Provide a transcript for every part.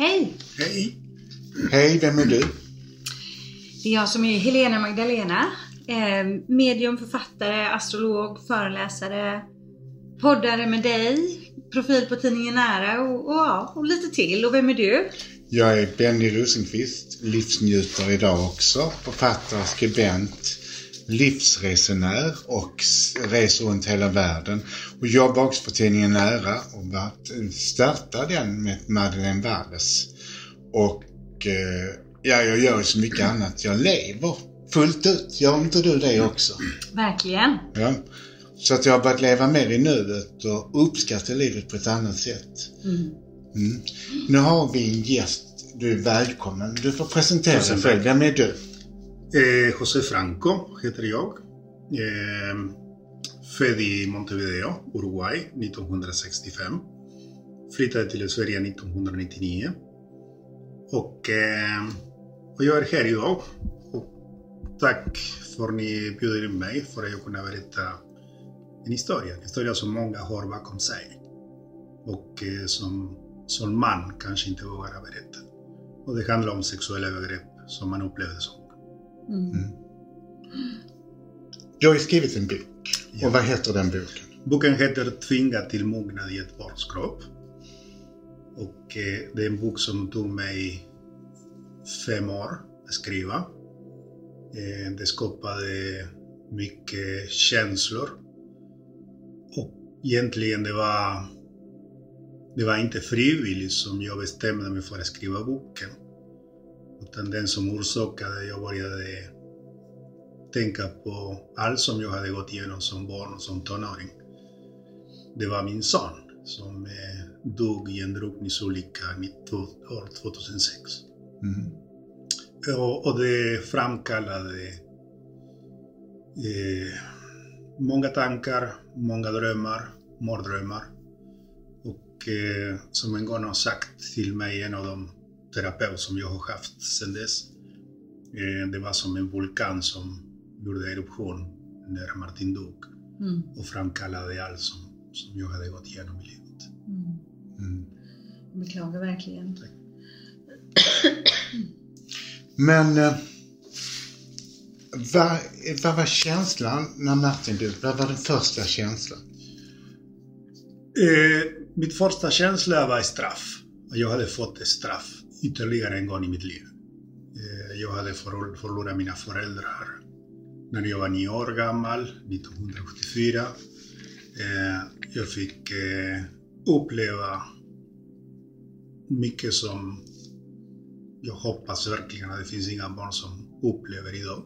Hej! Hej! Hej, vem är du? Det är jag som är Helena Magdalena. Eh, medium, författare, astrolog, föreläsare, poddare med dig, profil på tidningen Nära och, och, och lite till. Och vem är du? Jag är Benny Rosenqvist, livsnjutare idag också, författare, skribent, livsresenär och reser runt hela världen. Och jobbar också för tidningen Nära och startade den med Madeleine Walles. Och eh, ja, jag gör ju så mycket annat. Jag lever fullt ut. Gör inte du det också? Verkligen. Ja. Så att jag har börjat leva mer i nuet och uppskatta livet på ett annat sätt. Mm. Mm. Nu har vi en gäst. Du är välkommen. Du får presentera dig själv. Vem är du? Eh, José Franco jag. Eh, född i Montevideo, Uruguay 1965. Flyttade till Sverige 1999. Och, eh, jag är här idag. Och tack för ni bjuder in mig för att jag kunna berätta en historia. En historia som många har bakom sig. Och eh, som, som man kanske inte vågar berätta. Och det handlar om sexuella övergrepp som man upplevde som Mm. Du har ju skrivit en bok. Ja. Och vad heter den boken? Boken heter Tvingad till mognad i ett barns kropp. Och eh, det är en bok som tog mig fem år att skriva. Eh, det skapade mycket känslor. Och egentligen det var, det var inte frivilligt som jag bestämde mig för att skriva boken. Utan den som orsakade, jag började tänka på allt som jag hade gått igenom som barn och som tonåring. Det var min son som eh, dog i en drunkningsolycka år 2006. Mm. Och, och det framkallade eh, många tankar, många drömmar, mardrömmar. Och eh, som en gång har sagt till mig, en av de terapeuter som jag har haft sedan dess, eh, det var som en vulkan som gjorde eruption när Martin dog Mm. och framkallade allt som, som jag hade gått igenom i livet. Mm. Mm. Jag beklagar verkligen. Men eh, vad, vad var känslan när Martin dog? Vad var den första känslan? Eh, mitt första känsla var straff. Jag hade fått ett straff ytterligare en gång i mitt liv. Eh, jag hade förlorat mina föräldrar när jag var nio år gammal, 1974. Eh, jag fick eh, uppleva mycket som jag hoppas verkligen att det finns inga barn som upplever idag.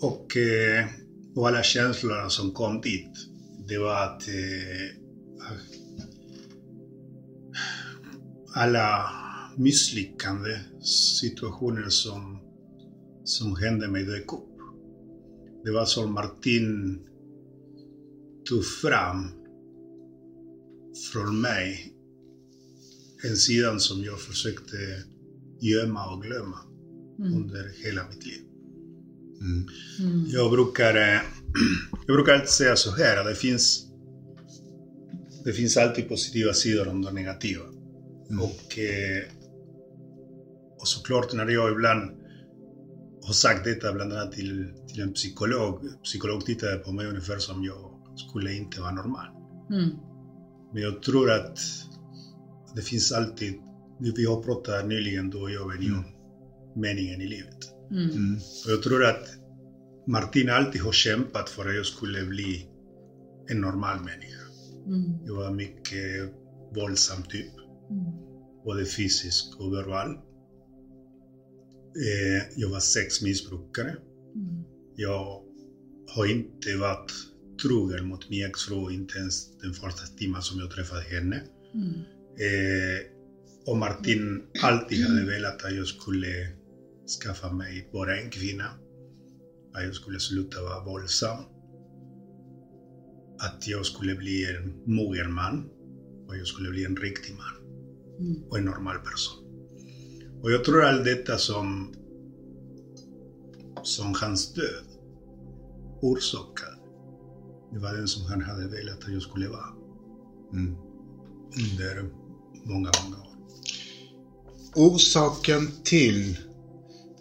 Och, och alla känslorna som kom dit, det var att alla misslyckande situationer som, som hände mig dök upp. Det var som Martin tog fram från mig en sidan som jag försökte gömma och glömma Mm. under hela mitt liv. Mm. Mm. Jag brukar, eh, jag brukar alltid säga så här att det finns, det finns alltid positiva sidor om det negativa. Mm. Och, eh, och såklart när jag ibland har sagt detta bland annat till, till en psykolog, psykolog tittade på mig ungefär som jag skulle inte vara normal. Mm. Men jag tror att det finns alltid, vi har pratat nyligen du och jag Benny, om meningen i livet. Mm. Mm. Och jag tror att Martin alltid har kämpat för att jag skulle bli en normal människa. Mm. Jag var mycket våldsam typ, Mm. Både fysisk och verbal. Eh, jag var sexmissbrukare. Mm. Jag har inte varit trogen mot min exfru, inte ens den första timmen som jag träffade henne. Mm. Eh, och Martin alltid hade velat att jag skulle skaffa mig bara en kvinna. Att jag skulle sluta vara våldsam. Att jag skulle bli en mogen man. Och jag skulle bli en riktig man. Mm. Och en normal person. Och jag tror allt detta som, som hans död orsakade. Det var den som han hade velat att jag skulle vara. Mm. Under många, många år. Orsaken till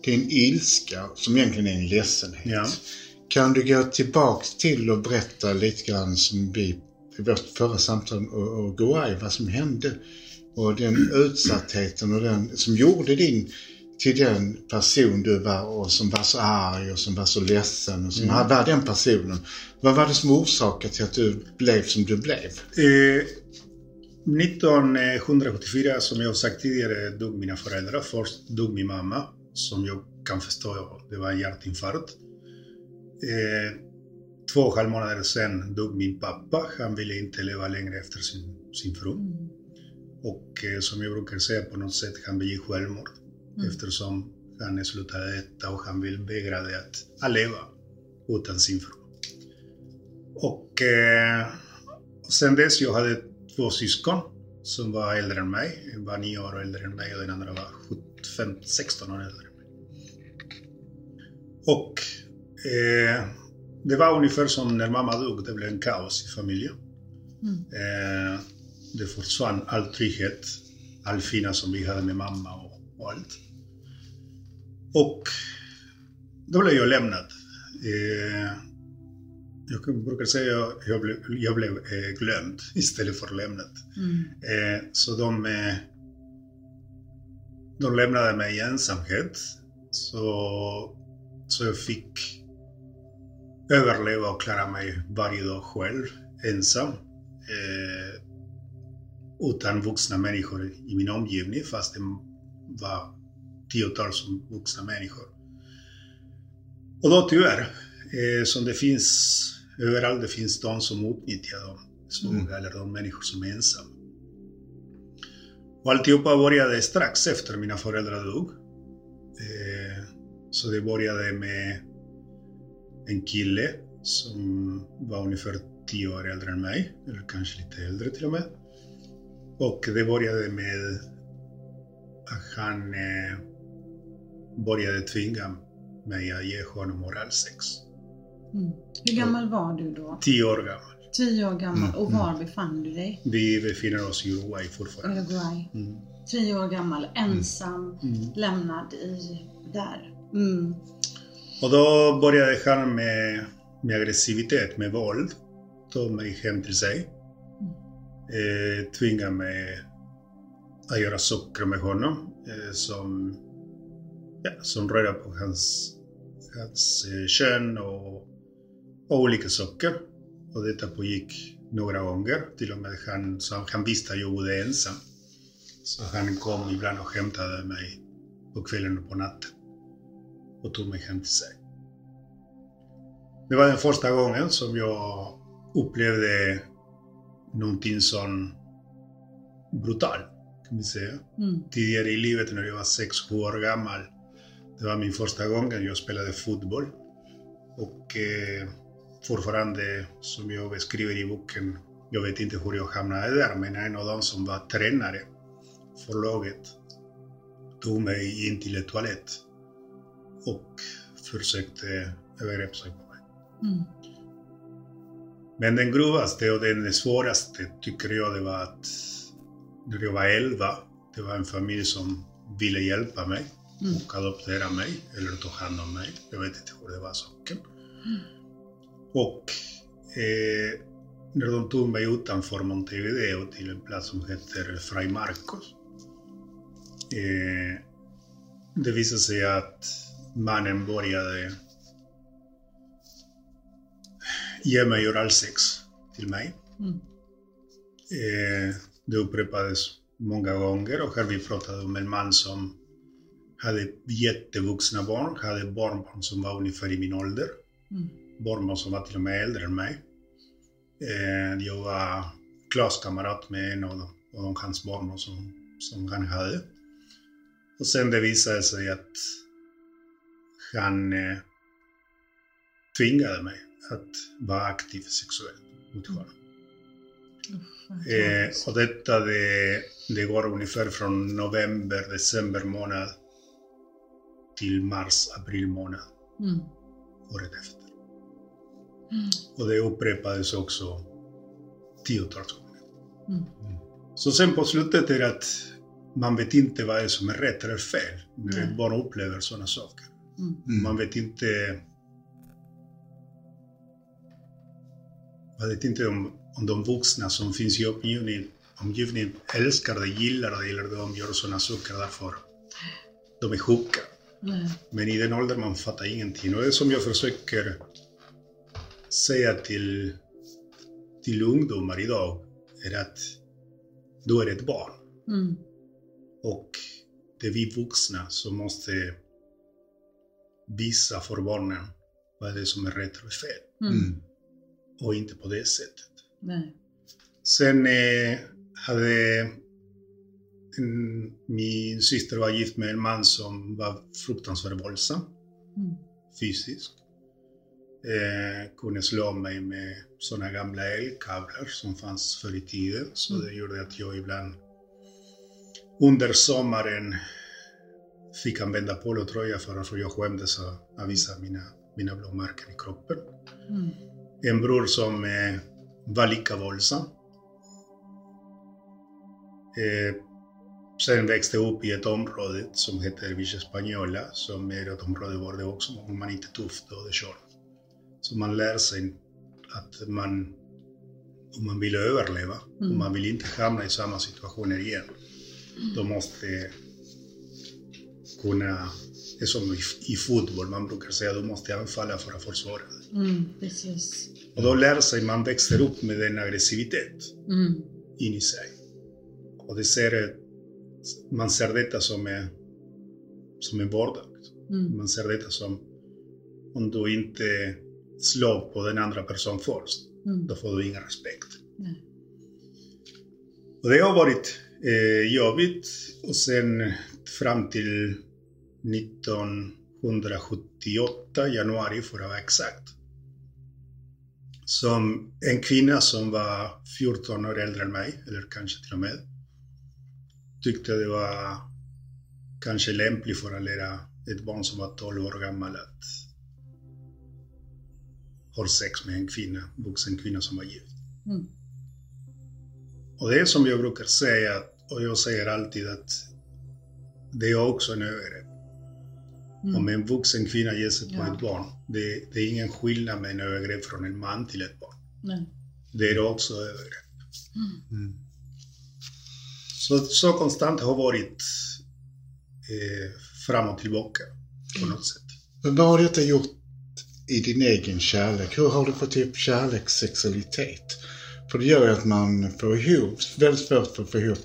din ilska, som egentligen är en ledsenhet. Ja. Kan du gå tillbaks till och berätta lite grann som vi i vårt förra samtal och, och gå i vad som hände och den utsattheten och den som gjorde din till den person du var och som var så arg och som var så ledsen och som Mm. var den personen. Vad var det som orsakade till att du blev som du blev? Eh, 1974, som jag sagt tidigare, dog mina föräldrar. Först dog min mamma, som jag kan förstå, det var en hjärtinfarkt. Eh, två och en halv månader sen dog min pappa. Han ville inte leva längre efter sin, sin fru. Och eh, som jag brukar säga på något sätt, han begick självmord. Mm. Eftersom han slutade äta och han vill vägrade att, leva utan sin fru. Och, eh, sen dess, jag hade två syskon som var äldre än mig. En var nio år äldre än mig och den andra var 17, 16 år äldre än mig. Och eh, det var ungefär som när mamma dog, det blev en kaos i familjen. Mm. Eh, det försvann all trygghet, all fina som vi hade med mamma och, och allt. Och då blev jag lämnad. Eh, jag brukar säga att jag blev, jag blev eh, glömd istället för lämnad. Mm. Eh, så de, eh, de lämnade mig i ensamhet. Så, så jag fick överleva och klara mig varje dag själv, ensam. Utan vuxna människor i min omgivning, fast det var tiotals vuxna människor. Och då tyvärr, eh, som det finns överallt, det finns de som utnyttjar de svaga Mm. eller de människor som är ensamma. Och alltihopa började strax efter mina föräldrar dog. Eh, så det började med en kille som var ungefär tio år äldre än mig, eller kanske lite äldre till och med. Och det började med att han eh, började tvinga mig att ge honom oralsex. Mm. Hur gammal var du då? Tio år gammal. Tio år gammal. Mm, Och var befann du dig? Vi befinner oss i Uruguay fortfarande. Uruguay. Mm. Tio år gammal, ensam, Mm. lämnad i där. Mm. Och då började han med, med aggressivitet, med våld. Tog mig hem till sig. Eh, tvingade mig att göra saker med honom eh, som, ja, som rörde på hans, hans eh, kön och, och olika saker. Och detta pågick några gånger. Till och med han, så han visste att jag bodde ensam. Så han kom ibland och hämtade mig på kvällen och på natten och tog mig hem till sig. Det var den första gången som jag upplevde någonting så brutalt, kan vi säga. Mm. Tidigare i livet när jag var 6-7 år gammal, det var min första gång jag spelade fotboll. Och eh, fortfarande, som jag beskriver i boken, jag vet inte hur jag hamnade där, men en av de som var tränare för laget tog mig in till en toalett och försökte övergrepp sig på mig. Mm. Men den grövsta och den svåraste tycker jag det var att när jag var 11, det var en familj som ville hjälpa mig Mm. och adoptera mig eller ta hand om mig. Jag vet inte hur det var saken. Och eh, när de tog mig utanför Montevideo till en plats som heter Fray Marcos. Eh, det visade sig att mannen började ge mig oralsex till mig. Mm. Eh, det upprepades många gånger och här vi pratade om en man som hade jättevuxna barn, hade barnbarn som var ungefär i min ålder. Mm. Barnbarn som var till och med äldre än mig. Eh, jag var klasskamrat med en av, dem, av hans barnbarn som, som han hade. Och sen det visade sig att han eh, tvingade mig att vara aktiv sexuellt mot honom. Vad Eh, och detta det, det går ungefär från november, december månad till mars, april månad Mm. året efter. Mm. Och det upprepades också tiotals gånger. Mm. Så sen på slutet är det att man vet inte vad det är som är rätt eller fel när Nej. ett barn upplever sådana saker. Mm. Man vet inte... Man vet inte om, om de vuxna som finns i omgivningen, omgivningen älskar det, gillar det eller de gör sådana saker därför de är sjuka. Nej. Men i den åldern man fattar ingenting. Och det som jag försöker säga till, till ungdomar idag är att då är ett barn. Mm. Och det är vi vuxna som måste visa för barnen vad det är som är rätt och fel. Mm. Och inte på det sättet. Nej. Sen eh, hade en, min syster var gift med en man som var fruktansvärt våldsam Mm. fysiskt. Eh, kunde slå mig med sådana gamla elkablar som fanns förr i tiden. Så Mm. det gjorde att jag ibland under sommaren fick använda polotröja för att jag skämdes av visa mina, mina blåmärken i kroppen. Mm. En bror som eh, var lika våldsam. Eh, sen växte jag upp i ett område som heter Villa Española, som är ett område där det också man inte är tuff då är det kört. Så man lär sig att man, om man vill överleva, Mm. om man vill inte hamna i samma situationer igen, då måste kunna, det är som i, i fotboll, man brukar säga att du måste anfalla för att försvara dig. Mm. Precis. Och då lär sig man växer upp med en aggressivitet Mm. in i sig. Och det ser, man ser detta som är, som är vardag. Mm. Man ser detta som om du inte slår på den andra personen först, Mm. då får du ingen respekt. Nej. Och det har varit eh, jobbigt och sen fram till 1978, januari för att vara exakt. Som en kvinna som var 14 år äldre än mig, eller kanske till och med, tyckte det var kanske lämpligt för att lära ett barn som var 12 år gammal att ha sex med en kvinna, vuxen kvinna som var gift. Mm. Och det är som jag brukar säga, och jag säger alltid att det är också en övergrepp. Mm. Om en vuxen kvinna ger sig på Ja. ett barn, det, det är ingen skillnad med en övergrepp från en man till ett barn. Nej. Det är också övergrepp. Mm. Så, så konstant har varit eh, fram och tillbaka på något sätt. Men vad har detta gjort i din egen kärlek? Hur har du fått ihop kärlek, sexualitet? För det gör ju att man får ihop, väldigt svårt att få ihop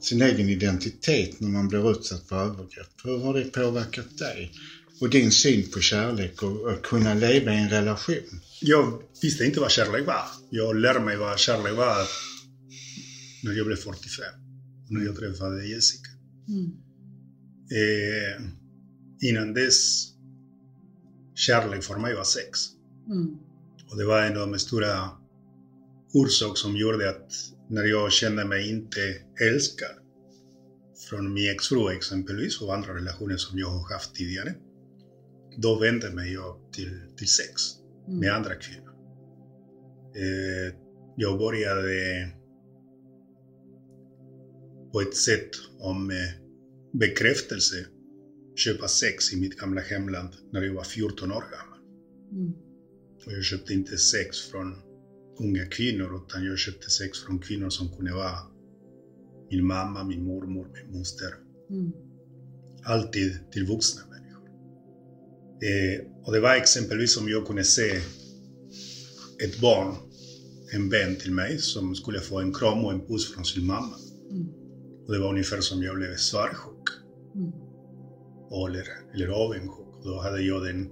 sin egen identitet när man blir utsatt för övergrepp. Hur har det påverkat dig? Och din syn på kärlek och att kunna leva i en relation? Jag visste inte vad kärlek var. Jag lärde mig vad kärlek var när jag blev 45. När jag träffade Jessica. Mm. Eh, innan dess, kärlek för mig var sex. Mm. Och det var en av de stora orsak som gjorde att när jag kände mig inte älskad från min exfru exempelvis och andra relationer som jag har haft tidigare, då vände mig jag till, till sex Mm. med andra kvinnor. Eh, jag började på ett sätt om eh, bekräftelse köpa sex i mitt gamla hemland när jag var 14 år gammal. Mm. Och jag köpte inte sex från unga kvinnor utan jag köpte sex från kvinnor som kunde vara min mamma, min mormor, min moster. Mm. Alltid till vuxna människor. Eh, och det var exempelvis om jag kunde se ett barn, en vän till mig, som skulle få en kram och en puss från sin mamma. Mm. Och det var ungefär som jag blev svartsjuk. Mm. eller, eller avundsjuk. Då hade jag den,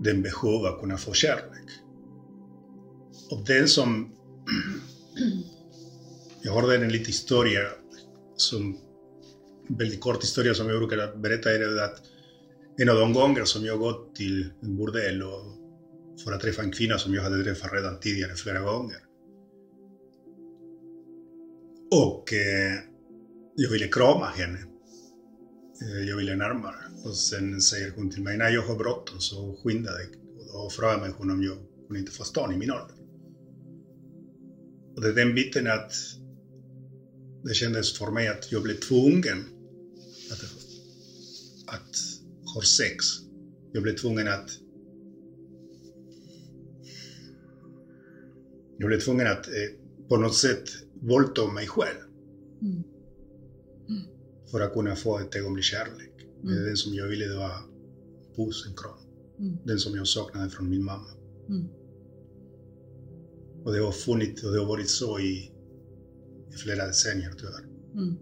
den behov att kunna få kärlek. Och den som... jag har en liten historia, som, en väldigt kort historia som jag brukar berätta är att en av de gånger som jag gått till en bordell och för att träffa en kvinna som jag hade träffat redan tidigare flera gånger. Och eh, jag ville krama henne. Eh, Jag ville närmare. Och sen säger hon till mig, nej jag har bråttom så skynda dig. Och då frågar mig hon om jag kunde inte få stan i min ålder. Och det är den biten att det kändes för mig att jag blev tvungen att, att ha sex. Jag blev tvungen att jag blev tvungen att eh, på något sätt våldta mig själv. Mm. För att kunna få ett ögonblick kärlek. Mm. Den som jag ville det var puss, en kram. Mm. Den som jag saknade från min mamma. Mm. Och det har funnits och det har varit så i, i flera decennier tyvärr. Mm.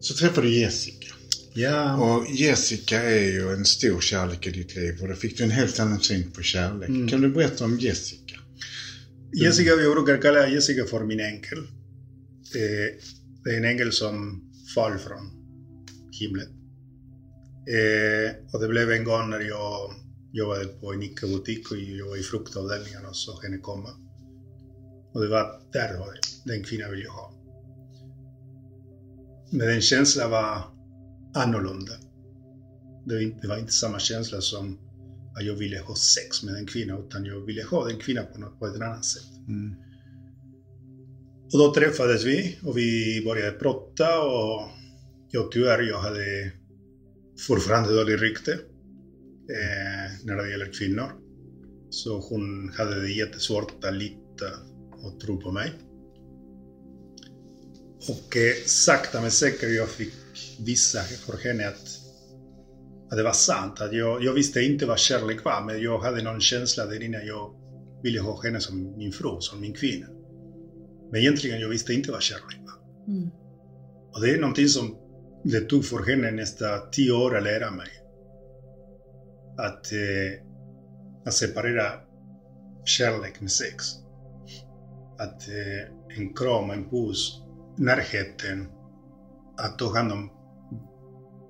Så träffade du Jessica. Ja, Och Jessica är ju en stor kärlek i ditt liv och då fick du en helt annan syn på kärlek. Mm. Kan du berätta om Jessica? Jessica, jag brukar kalla Jessica för min ängel. Det, det är en ängel som fall från himlen. Eh, och det blev en gång när jag jobbade på en ICA-butik och jag var i fruktavdelningen och såg henne komma. Och det var, där var det, den kvinnan vill jag ha. Men den känslan var annorlunda. Det var, inte, det var inte samma känsla som att jag ville ha sex med en kvinna, utan jag ville ha den kvinnan på, något, på ett annat sätt. Mm. Och då träffades vi och vi började prata och jag tyvärr, jag hade fortfarande dåligt rykte när det gäller kvinnor. Så hon hade det jättesvårt att lita och tro på mig. Och eh, sakta men säkert jag fick visa för henne att, att det var sant. Att jag, jag visste inte vad kärlek var, men jag hade någon känsla där inne. Jag ville ha henne som min fru, som min kvinna. Men egentligen jag visste inte vad kärlek var. Mm. Och det är någonting som det tog för henne nästan tio år att lära mig. Att, eh, att separera kärlek med sex. Att eh, en kram, en puss, närheten, att ta hand om,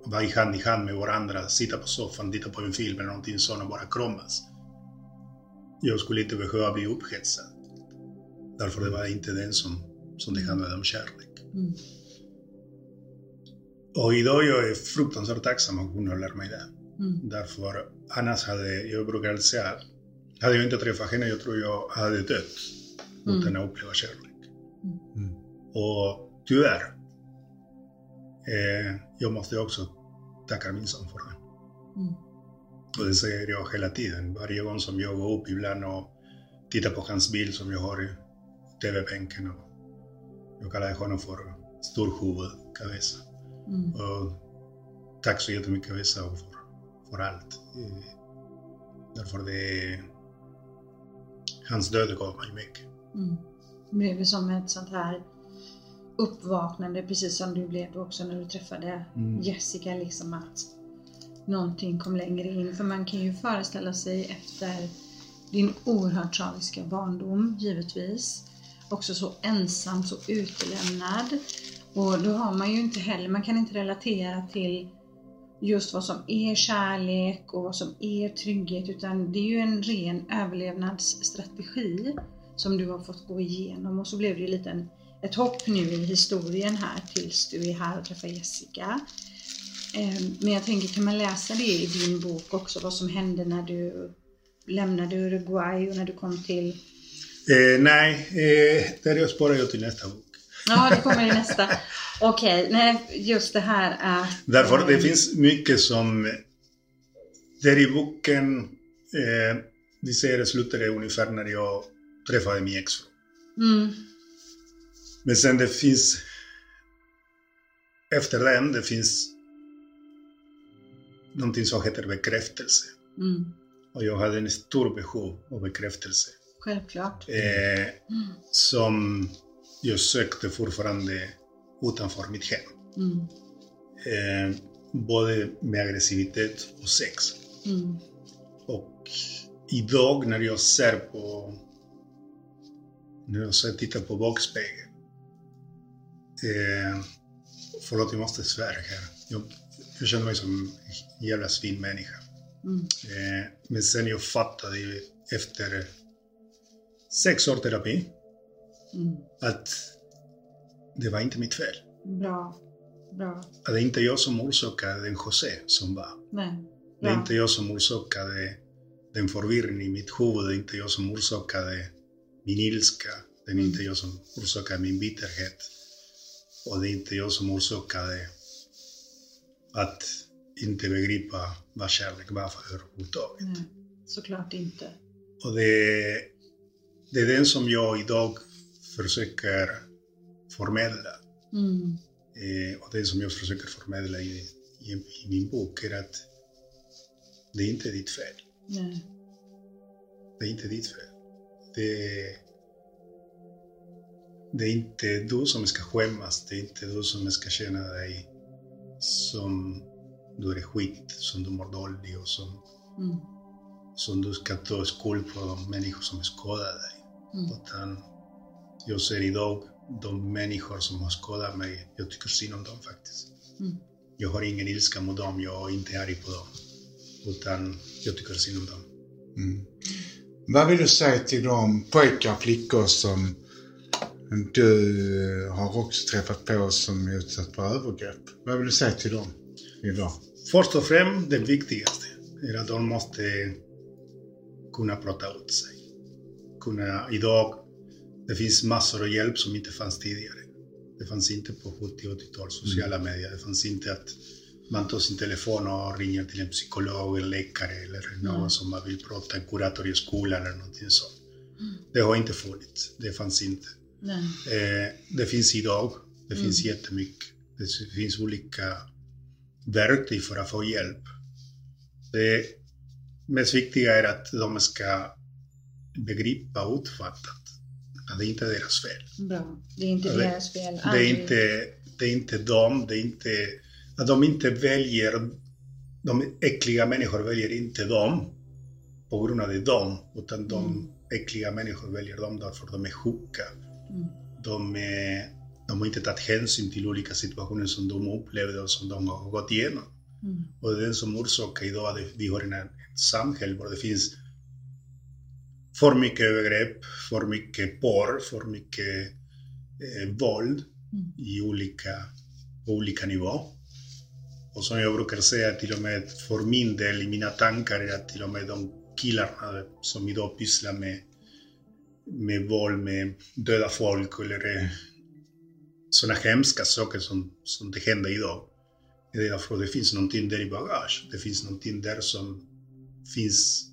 vara i hand i hand med varandra, sitta på soffan, titta på en film eller någonting sånt och bara kramas. Jag skulle inte behöva bli upphetsad. Därför det var inte den som, som det handlade om kärlek. Mm. Och idag jag är fruktansvärt tacksam att kunna lära mig det. Mm. Därför annars hade, jag brukar säga, hade jag inte träffat henne, jag tror jag hade dött Mm. utan att uppleva kärlek. Mm. Och tyvärr, eh, jag måste också tacka min son för det. Mm. Och det säger jag hela tiden. Varje gång som jag går upp ibland och tittar på hans bild som jag har i TV-bänken. Och jag kallar honom för storhuvud, Cabeza. Mm. Och tack så jättemycket Cabeza Eh, Därför det. Hans död gav mig mycket. Mm. Det blev ju som ett sånt här uppvaknande, precis som du blev också när du träffade Mm. Jessica, liksom att någonting kom längre in. För man kan ju föreställa sig efter din oerhört tragiska barndom, givetvis, också så ensam, så utelämnad. Och då har man ju inte heller, man kan inte relatera till just vad som är kärlek och vad som är trygghet, utan det är ju en ren överlevnadsstrategi som du har fått gå igenom och så blev det ju lite en, ett hopp nu i historien här tills du är här och träffar Jessica. Ehm, men jag tänker, kan man läsa det i din bok också, vad som hände när du lämnade Uruguay och när du kom till... Eh, nej, eh, det sparar jag till nästa bok. Ja, det kommer i nästa. Okej, nej, just det här att... Därför det finns mycket som... Där i boken, eh, vi det slutade ungefär när jag träffade min exfru. Mm, Men sen det finns... Efter den, det finns någonting som heter bekräftelse. mm, Och jag hade en stor behov av bekräftelse. självklart. Eh, Mm, som jag sökte fortfarande utanför mitt hem. mm, Eh, både med aggressivitet och sex. mm, Och idag när jag ser på... När jag ser, tittar på bakspegeln. Eh, förlåt, jag måste svära här. Jag, jag känner mig som en jävla svinmänniska. mm, Eh, men sen jag fattade efter sex år terapi mm. att det var inte mitt fel. Bra. Bra. Att det är inte jag som orsakade den José som var. Nej. Det är inte jag som orsakade den förvirringen i mitt huvud. Det är inte jag som orsakade min ilska. Det är inte jag som orsakade min bitterhet. Och det är inte jag som orsakade att inte begripa vad kärlek var för överhuvudtaget. Nej, såklart inte. Och det, det är den som jag idag försöker förmedla. Mm. Eh, och det som jag försöker förmedla i, i, i min bok är att det är inte ditt fel. Nej. Det är inte ditt fel. Det, det är inte du som ska skämmas. Det är inte du som ska känna dig som du är skit, som du mår dåligt och som, Mm. som du ska ta skuld på de människor som skadar dig. Mm. Utan jag ser idag de människor som har skadat mig, jag tycker synd om dem faktiskt. Mm. Jag har ingen ilska mot dem, jag är inte arg på dem. Utan jag tycker synd om dem. Mm. Vad vill du säga till de pojkar och flickor som du har också träffat på som är utsatt för övergrepp? Vad vill du säga till dem idag? Först och främst, det viktigaste är att de måste kunna prata ut sig. Kunna, idag, det finns massor av hjälp som inte fanns tidigare. Det fanns inte på 70 och 80-tal sociala medier. Det fanns inte att man tar sin telefon och ringer till en psykolog eller läkare eller någon Mm. som man vill prata, en kurator i skolan eller någonting sånt. Det har inte funnits. Det fanns inte. Eh, det finns idag. Det Mm. finns jättemycket. Det finns olika verktyg för att få hjälp. Det mest viktiga är att de ska begripa och uppfatta att det inte är deras fel. Bra. Det är inte deras fel. Det är inte, det är inte dem, det är inte... Att de inte väljer... De äckliga människor väljer inte dem på grund av det dem, utan de Mm. äckliga människor väljer dem därför de är sjuka. Mm. De, är, de har inte tagit hänsyn till olika situationer som de upplevde och som de har gått igenom. Mm. Och det är det som orsakar idag att vi har en, ett samhälle där det finns för mycket övergrepp, för mycket porr, för mycket eh, våld Mm. i olika, på olika nivåer. Och som jag brukar säga till och med för min del i mina tankar är att till och med de killarna som idag pysslar med, med våld, med döda folk eller sådana hemska saker som, som det händer idag. Det är därför det finns någonting där i bagage. Det finns någonting där som finns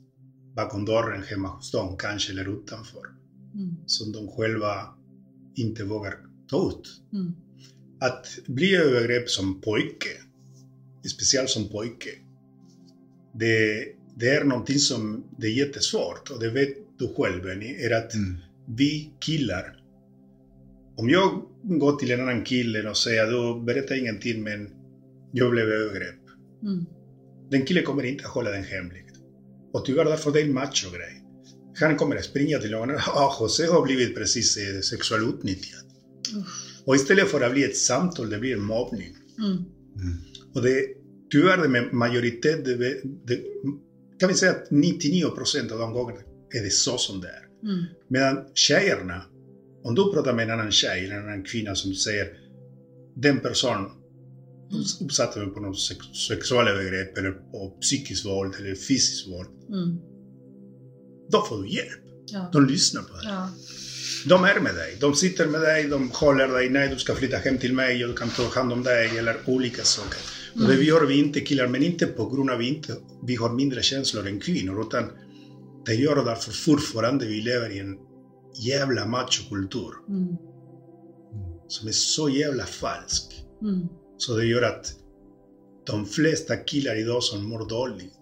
bakom dörren hemma hos dem, kanske, eller utanför. Mm. Som de själva inte vågar ta ut. Mm. Att bli övergrepp som pojke, speciellt som pojke, det, det är någonting som det är jättesvårt och det vet du själv Benny, är att Mm. vi killar, om jag går till en annan kille och säger du berättar ingenting men jag blev övergrepp. Mm. Den killen kommer inte att hålla den hemligt. Och därför det är en macho-grej. Han kommer att springa till någon ah, José har blivit precis eh, sexuellt utnyttjad. Usch. Och istället för att bli ett samtal, det blir en mobbning. Mm. Mm. Och det, tyvärr det med majoritet, det, det, kan vi säga att 99% av de gångerna är det så som det är. Mm. Medan tjejerna, om du pratar med en annan tjej eller en annan kvinna som säger den personen uppsatte mig på något sex, sexuella övergrepp eller på psykiskt våld eller fysiskt våld. Mm. Då får du hjälp. Ja. De lyssnar på dig. Ja. De är med dig. De sitter med dig, de håller dig. Nej, du ska flytta hem till mig, jag kan ta hand om dig eller olika saker. Och det gör vi inte killar, men inte på grund av att vi inte vi har mindre känslor än kvinnor, utan det gör därför fortfarande vi lever i en jävla machokultur Mm. som är så jävla falsk. Mm. Så det gör att de flesta killar idag som mår dåligt,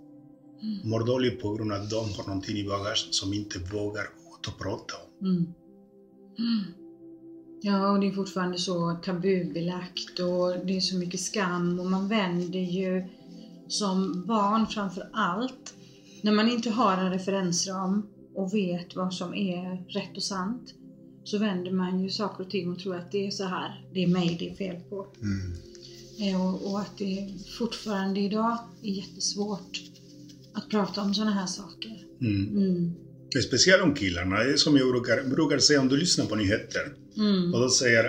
mår dåligt på grund av att de har någonting i bagaget som inte vågar gå ut och prata om. Mm. Mm. Ja, och det är fortfarande så tabubelagt och det är så mycket skam och man vänder ju som barn framför allt när man inte har en referensram och vet vad som är rätt och sant så vänder man ju saker och ting och tror att det är så här, det är mig det är fel på. Mm. Eh, Och, att det fortfarande idag är jättesvårt att prata om sådana här saker. Mm. Mm. Speciellt om killarna. Det är som jag brukar, brukar säga om du lyssnar på nyheter. Mm. Och då säger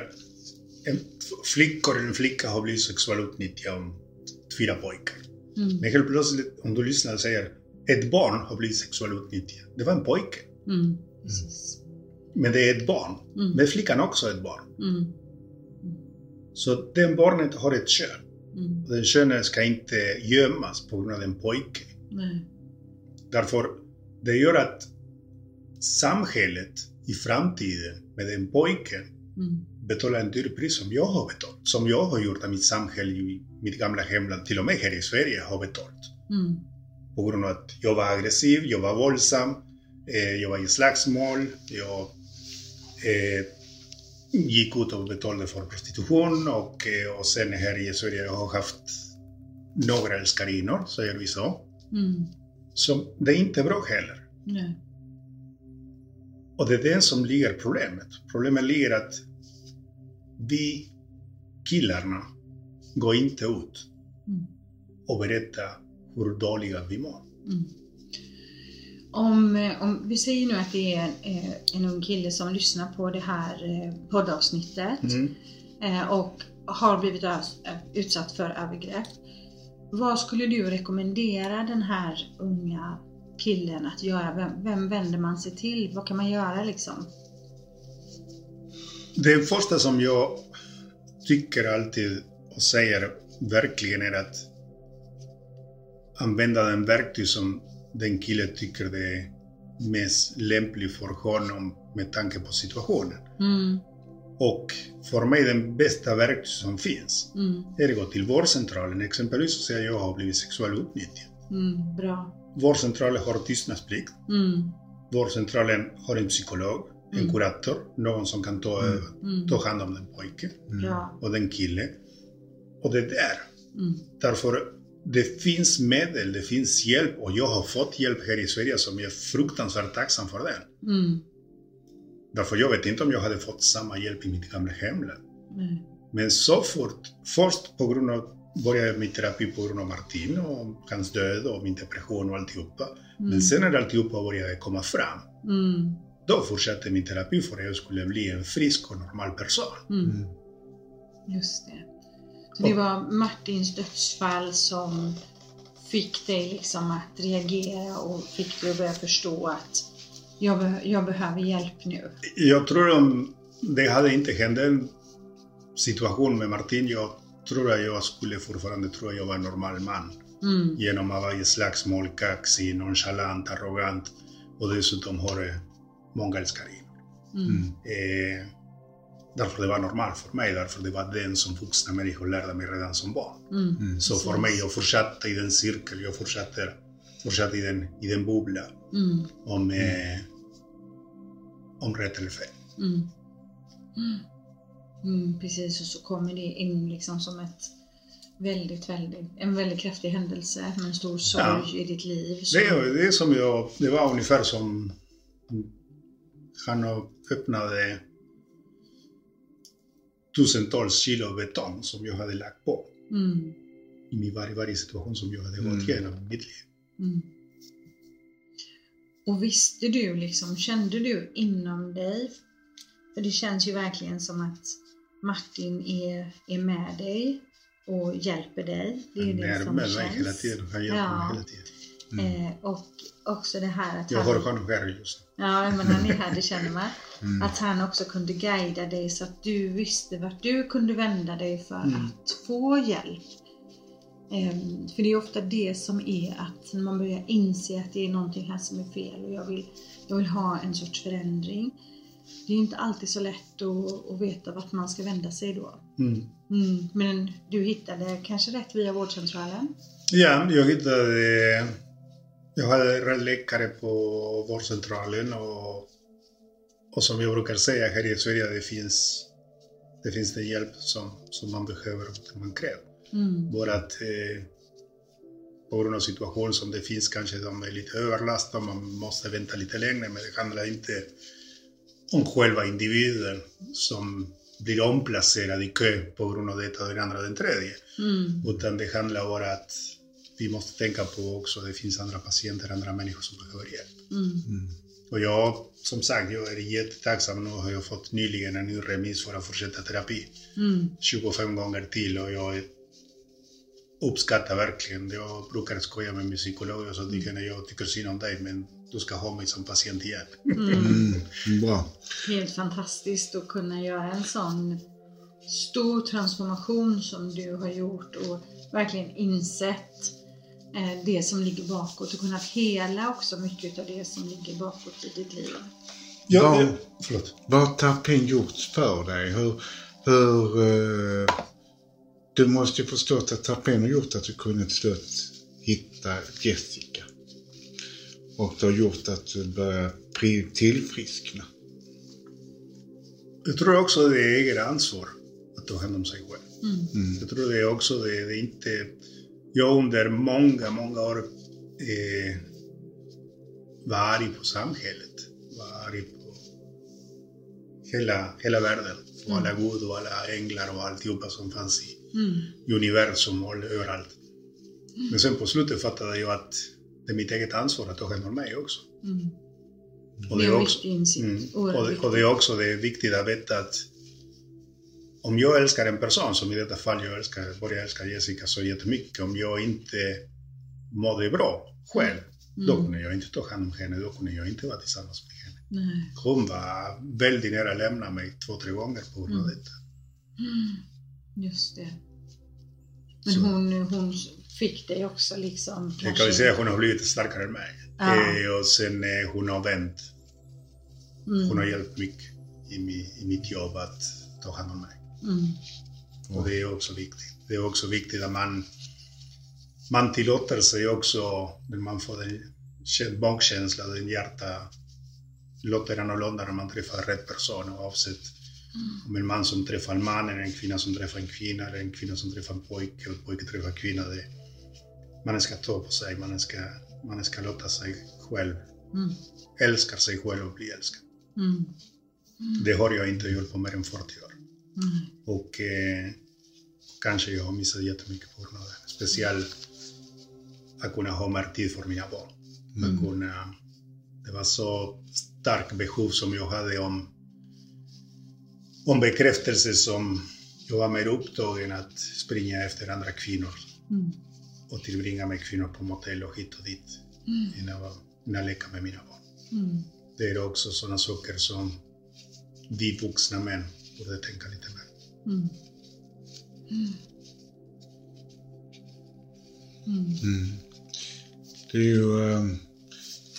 en flickor eller en flicka har blivit sexuellt utnyttjad av fyra pojkar. Mm. Men helt plötsligt, om du lyssnar och säger ett barn har blivit sexuellt utnyttjad. Det var en pojke. Mm. Precis. Men det är ett barn. Mm. Men flickan också är ett barn. Så den barnet har ett kön. Mm. Den könet ska inte gömmas på grund av en pojke. Nej. Därför, det gör att samhället i framtiden med den pojken Mm. betalar en dyr pris som jag har betalat. Som jag har gjort av mitt samhälle i mitt gamla hemland, till och med här i Sverige, har betalat. Mm. På grund av att jag var aggressiv, jag var våldsam, eh, jag var i slagsmål, jag eh, gick ut och betalade för prostitution och, eh, och sen här i Sverige jag har haft några älskarinnor, säger vi så. Mm. Så det är inte bra heller. Nej. Och det är det som ligger problemet. Problemet ligger att vi killarna går inte ut Mm. och berättar hur dåliga vi mår. Mm. Om, eh, om vi säger nu att det är en, eh, en ung kille som lyssnar på det här eh, poddavsnittet Mm. och har blivit utsatt för övergrepp. Vad skulle du rekommendera den här unga killen att göra? Vem, vem vänder man sig till? Vad kan man göra liksom? Det första som jag tycker alltid och säger verkligen är att använda den verktyg som den killen tycker det är mest lämplig för honom med tanke på situationen. Mm, Och för mig den bästa verktyg som finns mm, är att gå till vårdcentralen exempelvis och säga jag har blivit sexuellt utnyttjad. mm, bra. Vårdcentralen har tystnadsplikt. Mm, Vårdcentralen har en psykolog, en Mm. kurator, någon som kan ta, över, mm, ta hand om den pojken och den killen. Och det där, Mm, därför det finns medel, det finns hjälp och jag har fått hjälp här i Sverige som jag är fruktansvärt tacksam för den. mm, Därför jag vet inte om jag hade fått samma hjälp i mitt gamla hemland. nej, Men så fort, först på grund av, började jag min terapi på grund av Martin och hans död och min depression och alltihopa. mm, Men sen när alltihopa började komma fram, mm, då fortsatte min terapi för att jag skulle bli en frisk och normal person. mm. Just det. Så det var Martins dödsfall som fick dig liksom att reagera och fick dig att börja förstå att jag, be- jag behöver hjälp nu. Jag tror om det hade inte hänt en situation med Martin, jag tror att jag skulle fortfarande tro att jag var en normal man. Mm, Genom att vara i slagsmål, kaxig, nonchalant, arrogant och dessutom har många älskarinnor. mm, Eh, därför det var normalt för mig, därför det var den som vuxna människor lärde mig redan som barn. mm, Mm. Så för mig, jag fortsatte i den cirkel, jag fortsatte, fortsatte i, den, i den bubbla mm, om, eh, om rätt eller fel. mm. Mm. Mm, precis, och så kommer det in liksom som ett väldigt, väldigt, en väldigt kraftig händelse med en stor sorg Ja. i ditt liv. Så, Det, är- det är som jag, det var ungefär som han öppnade tusentals kilo betong som jag hade lagt på mm, i min varje, varje situation som jag hade gått Mm. igenom i mitt liv. mm. Och visste du liksom, kände du inom dig, för det känns ju verkligen som att Martin är, är med dig och hjälper dig. Det är Han det som känns. hela tiden, han hjälper Ja. mig hela tiden. Eh, och också det här att Jag han, har honom här just ja, men han är här, det känner man. Mm. Att han också kunde guida dig så att du visste vart du kunde vända dig för Mm. att få hjälp. Ehm, för det är ofta det som är att man börjar inse att det är någonting här som är fel och jag vill, jag vill ha en sorts förändring. Det är inte alltid så lätt att, att veta vart man ska vända sig då. Mm. Mm, men du hittade kanske rätt via vårdcentralen? Ja, jag hittade... Jag hade rätt läkare på vårdcentralen och, och som jag brukar säga här i Sverige, det finns, det finns den hjälp som, som man behöver och man kräver. Mm, Bara att eh, på grund av situationen som det finns kanske de är lite överlastade, man måste vänta lite längre, men det handlar inte om själva individen som blir omplacerad i kö på grund av detta, den andra och den tredje. mm, Utan det handlar bara att vi måste tänka på också att det finns andra patienter, andra människor som behöver hjälp. mm, Och jag, som sagt, jag är jättetacksam. Nu har jag fått nyligen en ny remiss för att fortsätta terapi. mm, 25 gånger till och jag uppskattar verkligen. Jag brukar skoja med min psykolog och så tycker jag, jag tycker synd om dig men du ska ha mig som patient igen. mm. Mm. Bra. Helt fantastiskt att kunna göra en sån stor transformation som du har gjort och verkligen insett det som ligger bakåt och kunnat hela också mycket av det som ligger bakåt i ditt liv. Ja, Vad- det, förlåt. Vad har terapin gjort för dig? Hur, hur, eh, du måste ju förstått att terapin har gjort att du kunde till slut hitta Jessica. Och det har gjort att du börjar tillfriskna. Jag tror också det är eget ansvar att ta hand om sig själv. Mm. Jag tror det är också det, det är inte... Jag under många, många år eh, var arg på samhället. Var arg på hela, hela världen. Och alla gud och alla änglar och alltihopa som fanns i, Mm. i universum och överallt. Men sen på slutet fattade jag att det är mitt eget ansvar att ta hand om mig också. Mm. Och Det är också, mm, och, det, och det är också det är viktigt att veta att om jag älskar en person, som i detta fall jag älskar, börjar älska Jessica så jättemycket, om jag inte mådde bra själv, då Mm. kunde jag inte ta hand om henne, då kunde jag inte vara tillsammans med henne. Nej. Hon var väldigt nära att lämna mig två, tre gånger på grund av Mm. detta. Mm. Just det. Men Så. hon, hon fick dig också liksom Det kan vi säga att hon har blivit starkare än mig. Ja. Eh, och sen eh, hon har vänt. Mm. Hon har hjälpt mycket i, i mitt jobb att ta hand om mig. Mm. Och det är också viktigt. Det är också viktigt att man, man tillåter sig också, när man får en kä- magkänsla, den hjärta låter annorlunda när man träffar rätt person oavsett om en man som träffar en man, eller en kvinna som träffar en kvinna, eller en kvinna som träffar en pojke, och en pojke träffar en kvinna. Det, man ska ta på sig, man ska, man ska låta sig själv, Mm. älska sig själv och bli älskad. Mm. Det har jag inte gjort på mer än 40 år. Mm. Och eh, kanske jag har missat jättemycket på grund av det. Speciellt att kunna ha mer tid för mina barn. Att kunna, det var så starkt behov som jag hade om, om bekräftelse som jag var mer upptagen att springa efter andra kvinnor Mm. och tillbringa med kvinnor på motell och hit och dit Mm. innan innan leka med mina barn. Mm. Det är också sådana saker som vi vuxna män borde tänka lite mer. Mm. Mm. Mm. Det är ju... eh,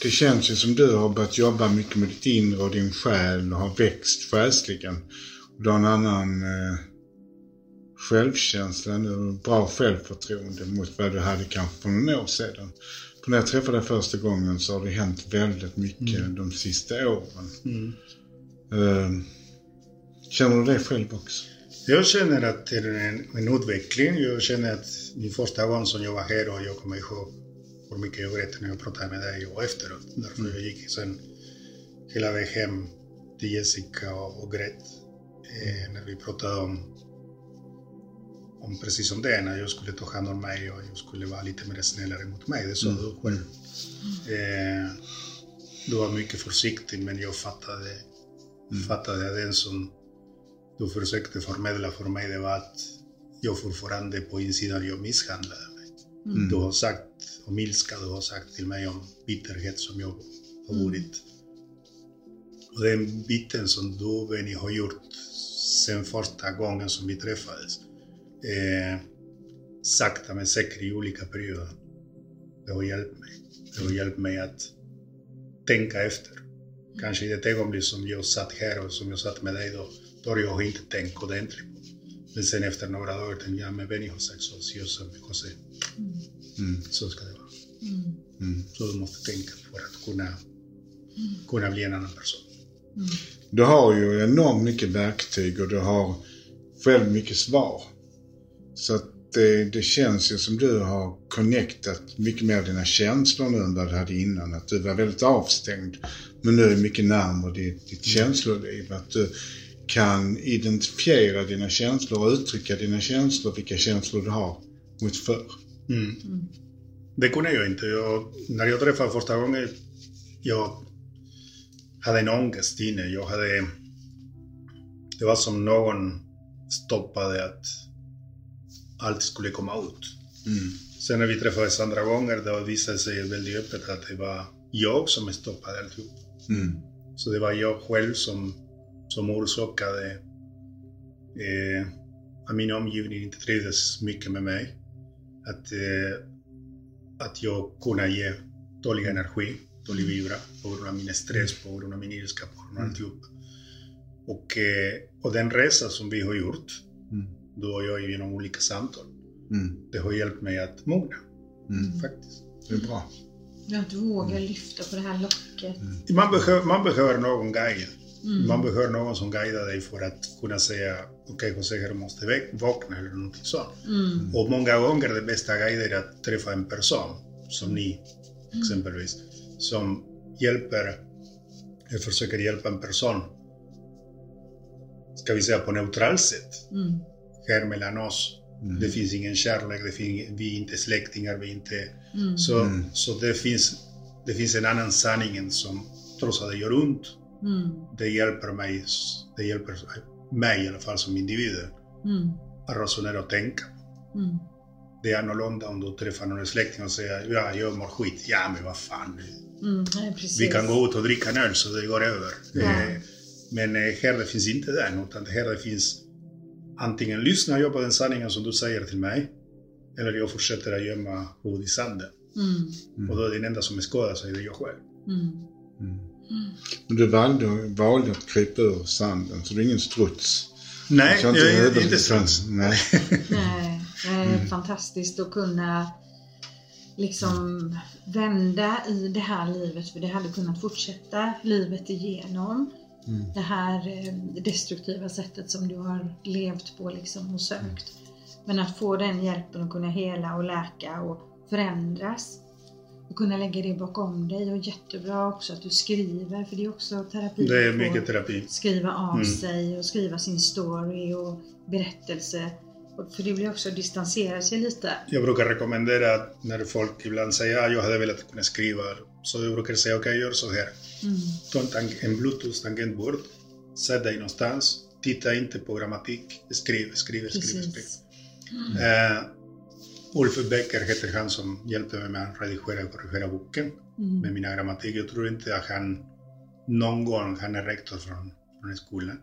Det känns ju som du har börjat jobba mycket med ditt inre och din själ och har växt själsligen. Du har en annan eh, självkänsla nu, och bra självförtroende mot vad du hade kanske för några år sedan. För när jag träffade dig första gången så har det hänt väldigt mycket de sista åren. Eh, känner du det själv också? Jag känner att det är en, en utveckling. Jag känner att min första gång som jag var här och jag kommer ihåg hur mycket jag grät när jag pratade med dig och efteråt. Därför jag gick sen hela vägen hem till Jessica och, och grät. Eh, när vi pratade om, om precis som det, när jag skulle ta hand om mig och jag skulle vara lite mer snällare mot mig. Det sa du själv. Eh, du var mycket försiktig men jag fattade, fattade att den som du försökte förmedla för mig det var att jag fortfarande på insidan jag misshandlade mig. Mm. Du har sagt om ilska, du har sagt till mig om bitterhet som jag har varit. Och den biten som du Benny har gjort sen första gången som vi träffades, eh, sakta men säkert i olika perioder, det har hjälpt mig. Det har hjälpt mig att tänka efter. Kanske i det ögonblick som jag satt här och som jag satt med dig då, jag inte tänkt ordentligt på. Men sen efter några dagar tänkte jag, men Benny har sagt så, så jag sa, José, Mm. så ska det vara. Mm. Mm. Så du måste tänka för att kunna, kunna bli en annan person. Mm. Du har ju enormt mycket verktyg och du har själv mycket svar. Så att det, det känns ju som du har connectat mycket mer dina känslor nu än vad du hade innan. Att du var väldigt avstängd. Men nu är mycket närmare ditt, ditt känsloliv. Att du kan identifiera dina känslor och uttrycka dina känslor, vilka känslor du har, mot förr. Mm. Det kunde jag inte. Jag, när jag träffade första gången, jag hade en ångest inne. Jag hade... Det var som någon stoppade att allt skulle komma ut. Mm. Sen när vi träffades andra gånger, då visade det sig väldigt öppet att det var jag som stoppade alltihop. Mm. Så det var jag själv som, som orsakade eh, att min omgivning inte trivdes mycket med mig. Att, eh, att jag kunde ge dålig energi, dålig vibra på grund av min stress, på grund av min ilska, på grund av alltihop. Och, eh, och den resa som vi har gjort, Mm. du och jag genom olika samtal, Mm. det har hjälpt mig att mogna. Mm. Faktiskt. Det är bra. Att våga lyfta på det här locket. Man behöver, man behöver någon guide. Mm. Man behöver någon som guidar dig för att kunna säga okej José, här du måste väck- vakna eller någonting sånt. Mm. Och många gånger det bästa guiden är att träffa en person, som ni exempelvis, som hjälper, eller försöker hjälpa en person, ska vi säga på neutralt sätt, Mm. här mellan oss. Mm. Det finns ingen kärlek, det finns, vi är inte släktingar, vi är inte... Mm. Så, Mm. så det, finns, det finns en annan sanning som, trots att det gör ont, Mm. det hjälper mig, det hjälper mig i alla fall som individ Mm. att resonera och tänka. Mm. Det är annorlunda om du träffar någon släkting och säger ja, jag mår skit. Ja, men vad fan. Mm. Nej. Vi kan gå ut och dricka en öl så det går över. Ja. Eh, Men eh, här det finns inte den, utan här det finns antingen lyssnar jag på den sanningen som du säger till mig, eller jag fortsätter att gömma huvudet i sanden. Mm. Mm. Och då är den enda som så är det jag själv. Mm. Mm. Men du valde, valde att krypa ur sanden, så du är ingen struts. Nej, jag är inte struts. Nej. Nej, det är Mm. fantastiskt att kunna liksom vända i det här livet för det hade kunnat fortsätta livet igenom. Mm. Det här eh, destruktiva sättet som du har levt på liksom och sökt. Men att få den hjälpen att kunna hela och läka och förändras. Och kunna lägga det bakom dig och jättebra också att du skriver för det är också terapi. Det är att mycket terapi. skriva av Mm. sig och skriva sin story och berättelse. För det blir också att distansera sig lite. Jag brukar rekommendera att när folk ibland säger att jag hade velat kunna skriva, så jag brukar säga okej, gör så här. Mm. Ta en, bluetooth-tangentbord, sätt dig någonstans, titta inte på grammatik, skriv, skriv, skriv, skriv. Precis. Eh, Ulf Becker heter han som hjälpte mig med att redigera och korrigera boken Mm. med mina grammatik. Jag tror inte att han någon gång, han är rektor från, från skolan,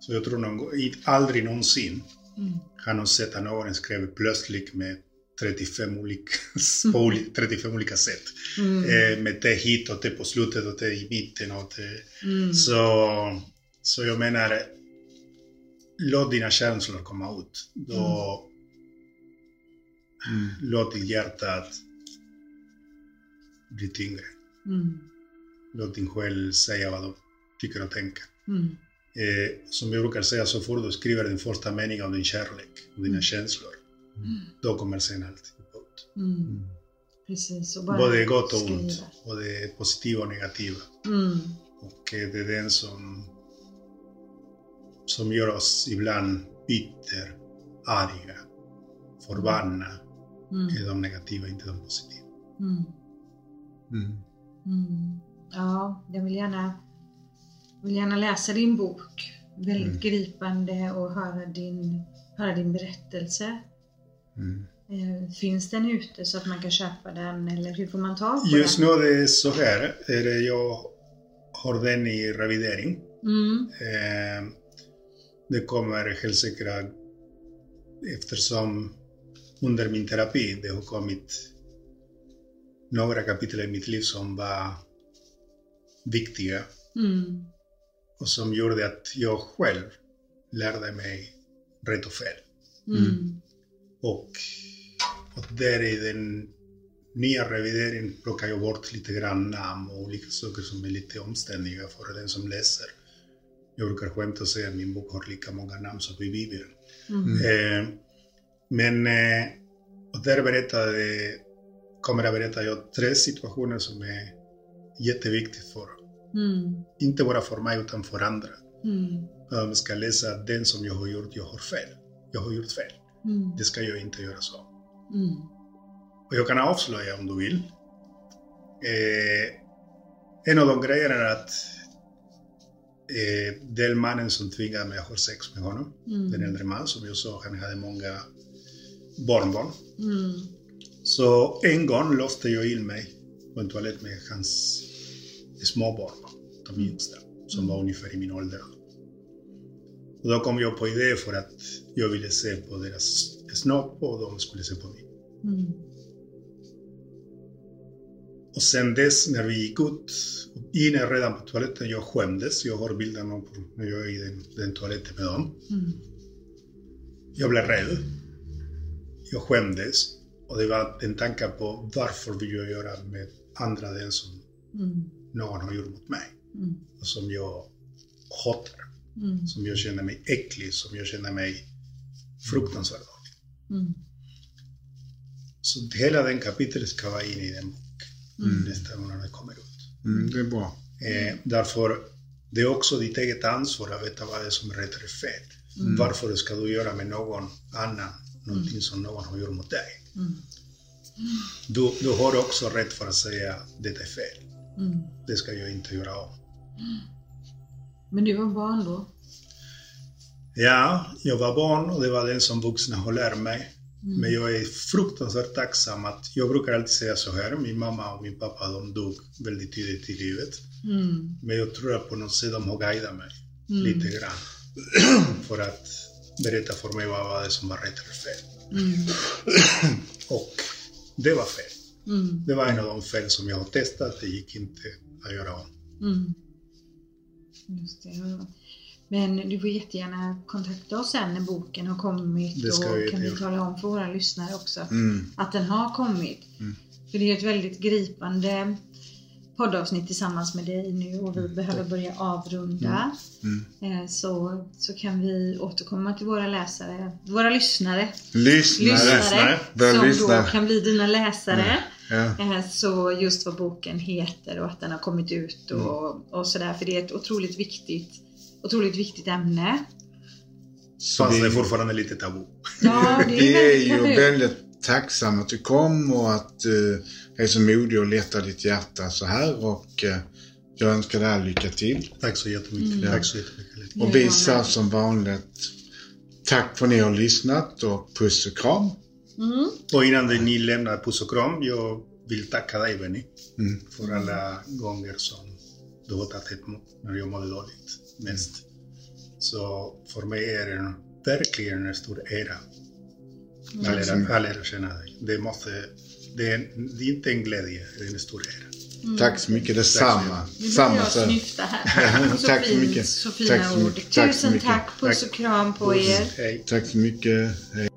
så jag tror någon gång, aldrig någonsin Mm. han har sett att någon skrev plötsligt med 35 olika, oli- 35 olika sätt. Mm. Eh, med det hit och det på slutet och det i mitten. Och det. Mm. Så, så jag menar, låt dina känslor komma ut. Då, Mm. Låt hjärta bli tyngre. Mm. Låt din själ säga vad du tycker och tänker. Mm. Eh, som jag brukar säga, så fort du skriver din första mening av din kärlek och dina Mm. känslor, Mm. då kommer sen allt ut. Mm. Precis. Och bara Både gott och ont, skriva. både positiva och negativa. Och eh, det är den som, som gör oss ibland bitter, arga, förbannade. Mm. är de negativa, inte de positiva. Mm. Mm. Mm. Ja, jag vill gärna, vill gärna läsa din bok. Väldigt gripande och höra din, höra din berättelse. Eh, finns den ute så att man kan köpa den eller hur får man tag på Just den? nu är det så här, är jag har den i revidering. Mm. Eh, det kommer helt säkert eftersom under min terapi det har kommit några kapitel i mitt liv som var viktiga Mm. och som gjorde att jag själv lärde mig rätt och fel. Mm. Och, och där i den nya revideringen plockar jag bort lite grann namn och olika saker som är lite omständiga för den som läser. Jag brukar skämta och säga att min bok har lika många namn som i Bibeln. Mm. Eh, men eh, och där berättade, kommer jag berätta jag tre situationer som är jätteviktigt för, Mm. inte bara för mig utan för andra. Mm. De ska läsa den som jag har gjort, jag har fel. Jag har gjort fel. Mm. Det ska jag inte göra så. Mm. Och jag kan avslöja om du vill. Eh, en av de grejerna är att eh, den mannen som tvingade mig att ha sex med honom, Mm. den äldre man som jag sa, han hade många barnbarn. Mm. Så en gång låste jag in mig på en toalett med hans småbarn, de yngsta, som var ungefär i min ålder. Och då kom jag på idé för att jag ville se på deras snopp och de skulle se på mig. Mm. Och sen dess när vi gick ut, inne redan på toaletten, jag skämdes. Jag har bilderna på när jag är i den, den toaletten med dem. Mm. Jag blev rädd. Jag skämdes. Och det var en tanke på varför vill jag göra med andra det som Mm. någon har gjort mot mig. Mm. Och som jag hatar. Mm. Som jag känner mig äcklig, som jag känner mig fruktansvärt dålig. Mm. Så hela den kapitlet ska vara inne i den bok Mm. nästa gång när det kommer ut. Mm, det är bra. Eh, därför, det är också ditt eget ansvar att veta vad det är som är rätt eller fel. Mm. Varför ska du göra med någon annan någonting som någon har gjort mot dig? Mm. Du, du har också rätt för att säga det är fel. Mm. Det ska jag inte göra om. Men du var barn då? Ja, jag var barn och det var den som vuxna har lärt mig. Mm. Men jag är fruktansvärt tacksam att, jag brukar alltid säga så här, min mamma och min pappa de dog väldigt tidigt i livet. Mm. Men jag tror att på något sätt de har guidat mig Mm. lite grann. för att berätta för mig vad var det som var rätt eller fel. Mm. Och det var fel. Mm. Det var en av de fel som jag har testat, det gick inte att göra om. Mm. Just det. Men du får jättegärna kontakta oss sen när boken har kommit och kan vi jättegärna. tala om för våra lyssnare också Mm. att den har kommit. Mm. För det är ett väldigt gripande poddavsnitt tillsammans med dig nu och vi behöver börja avrunda. Mm. Eh, Så, så kan vi återkomma till våra läsare, våra lyssnare, Lyssnare. lyssnare som då lyssnare. kan bli dina läsare. Ja. Eh, Så just vad boken heter och att den har kommit ut Mm. och, och sådär. För det är ett otroligt viktigt, otroligt viktigt ämne. Så Fast det är fortfarande lite tabu. Ja, det är, vi är väldigt ju väldigt tacksamma att du kom och att du är så modig och lättar ditt hjärta så här och eh, jag önskar dig all lycka till. Tack så jättemycket. Mm. Tack så jättemycket. Och vi jag säger med. som vanligt tack för att ni har lyssnat och puss och kram. Mm. Och innan ni lämnar puss och kram, jag vill tacka dig Benny Mm. för alla gånger som du har tagit emot när jag mådde dåligt mest. Så för mig är det verkligen en stor ära att lära, att lära känna dig. Det, måste, det, är, det är inte en glädje, det är en stor ära. Tack så mycket, detsamma. Nu börjar Samma jag så. snyfta här. Så Tack så mycket. Så fina Tack så ord. mycket. Tack så Tusen mycket. tack. Puss och kram på er. Hej. Tack så mycket. Hej.